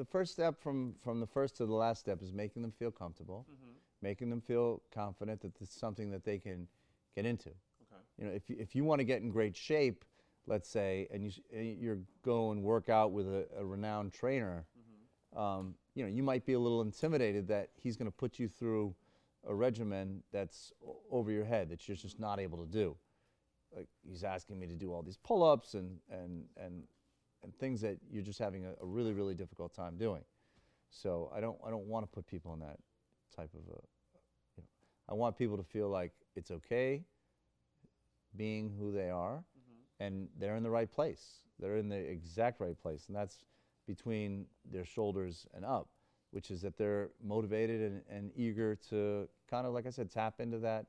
the first step from from the first to the last step is making them feel comfortable, making them feel confident that this is something that they can get into. Okay. You know, if you, if you want to get in great shape, let's say, and you you're going work out with a, a renowned trainer, um, you know, you might be a little intimidated that he's going to put you through a regimen that's over your head that you're just not able to do. Like he's asking me to do all these pull-ups and and and and things that you're just having a, a really really difficult time doing. So I don't I don't want to put people in that type of a. You know, I want people to feel like it's okay being who they are, mm-hmm. and they're in the right place. They're in the exact right place, and that's between their shoulders and up, which is that they're motivated and, and eager to kind of, like I said, tap into that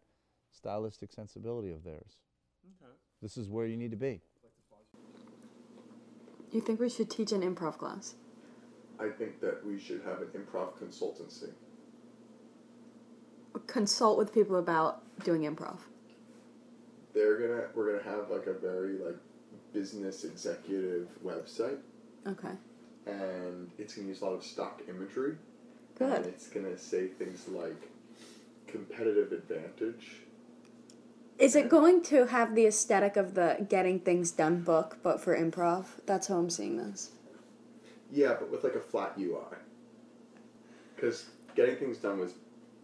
stylistic sensibility of theirs. Okay. This is where you need to be. You think we should teach an improv class? I think that we should have an improv consultancy. Consult with people about doing improv. They're gonna we're gonna have like a very like business executive website Okay. and it's gonna use a lot of stock imagery. Good. And it's gonna say things like competitive advantage. Is it going to have the aesthetic of the getting things done book, but for improv? That's how I'm seeing this. Yeah, but with like a flat UI. Because Getting Things Done was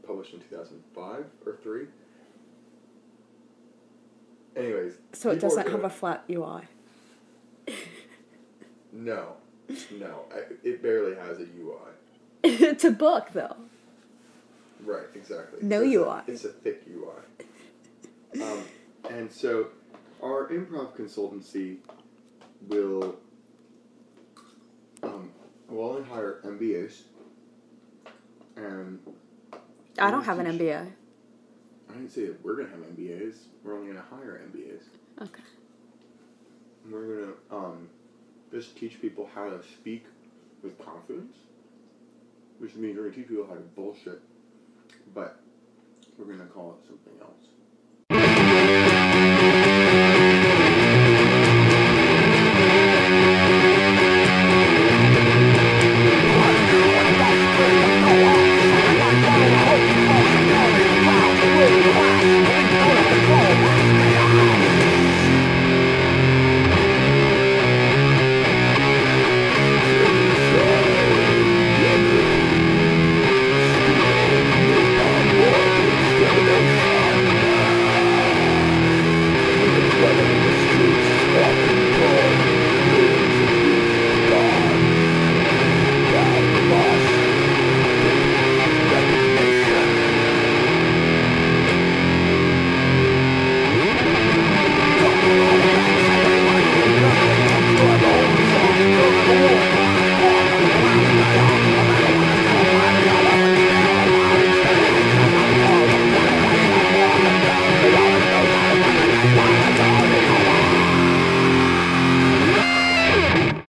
published in 2005 or 3. Anyways. So it doesn't have a flat UI. No. No. I- It barely has a UI. it's a book, though. Right, exactly. No it's UI. A, it's a thick UI. Um, and so, our improv consultancy will um, will only hire MBAs. And I don't have an MBA. I didn't say that we're gonna have MBAs. We're only gonna hire MBAs. Okay. And we're gonna um, just teach people how to speak with confidence, which means we're gonna teach people how to bullshit, but we're gonna call it something else.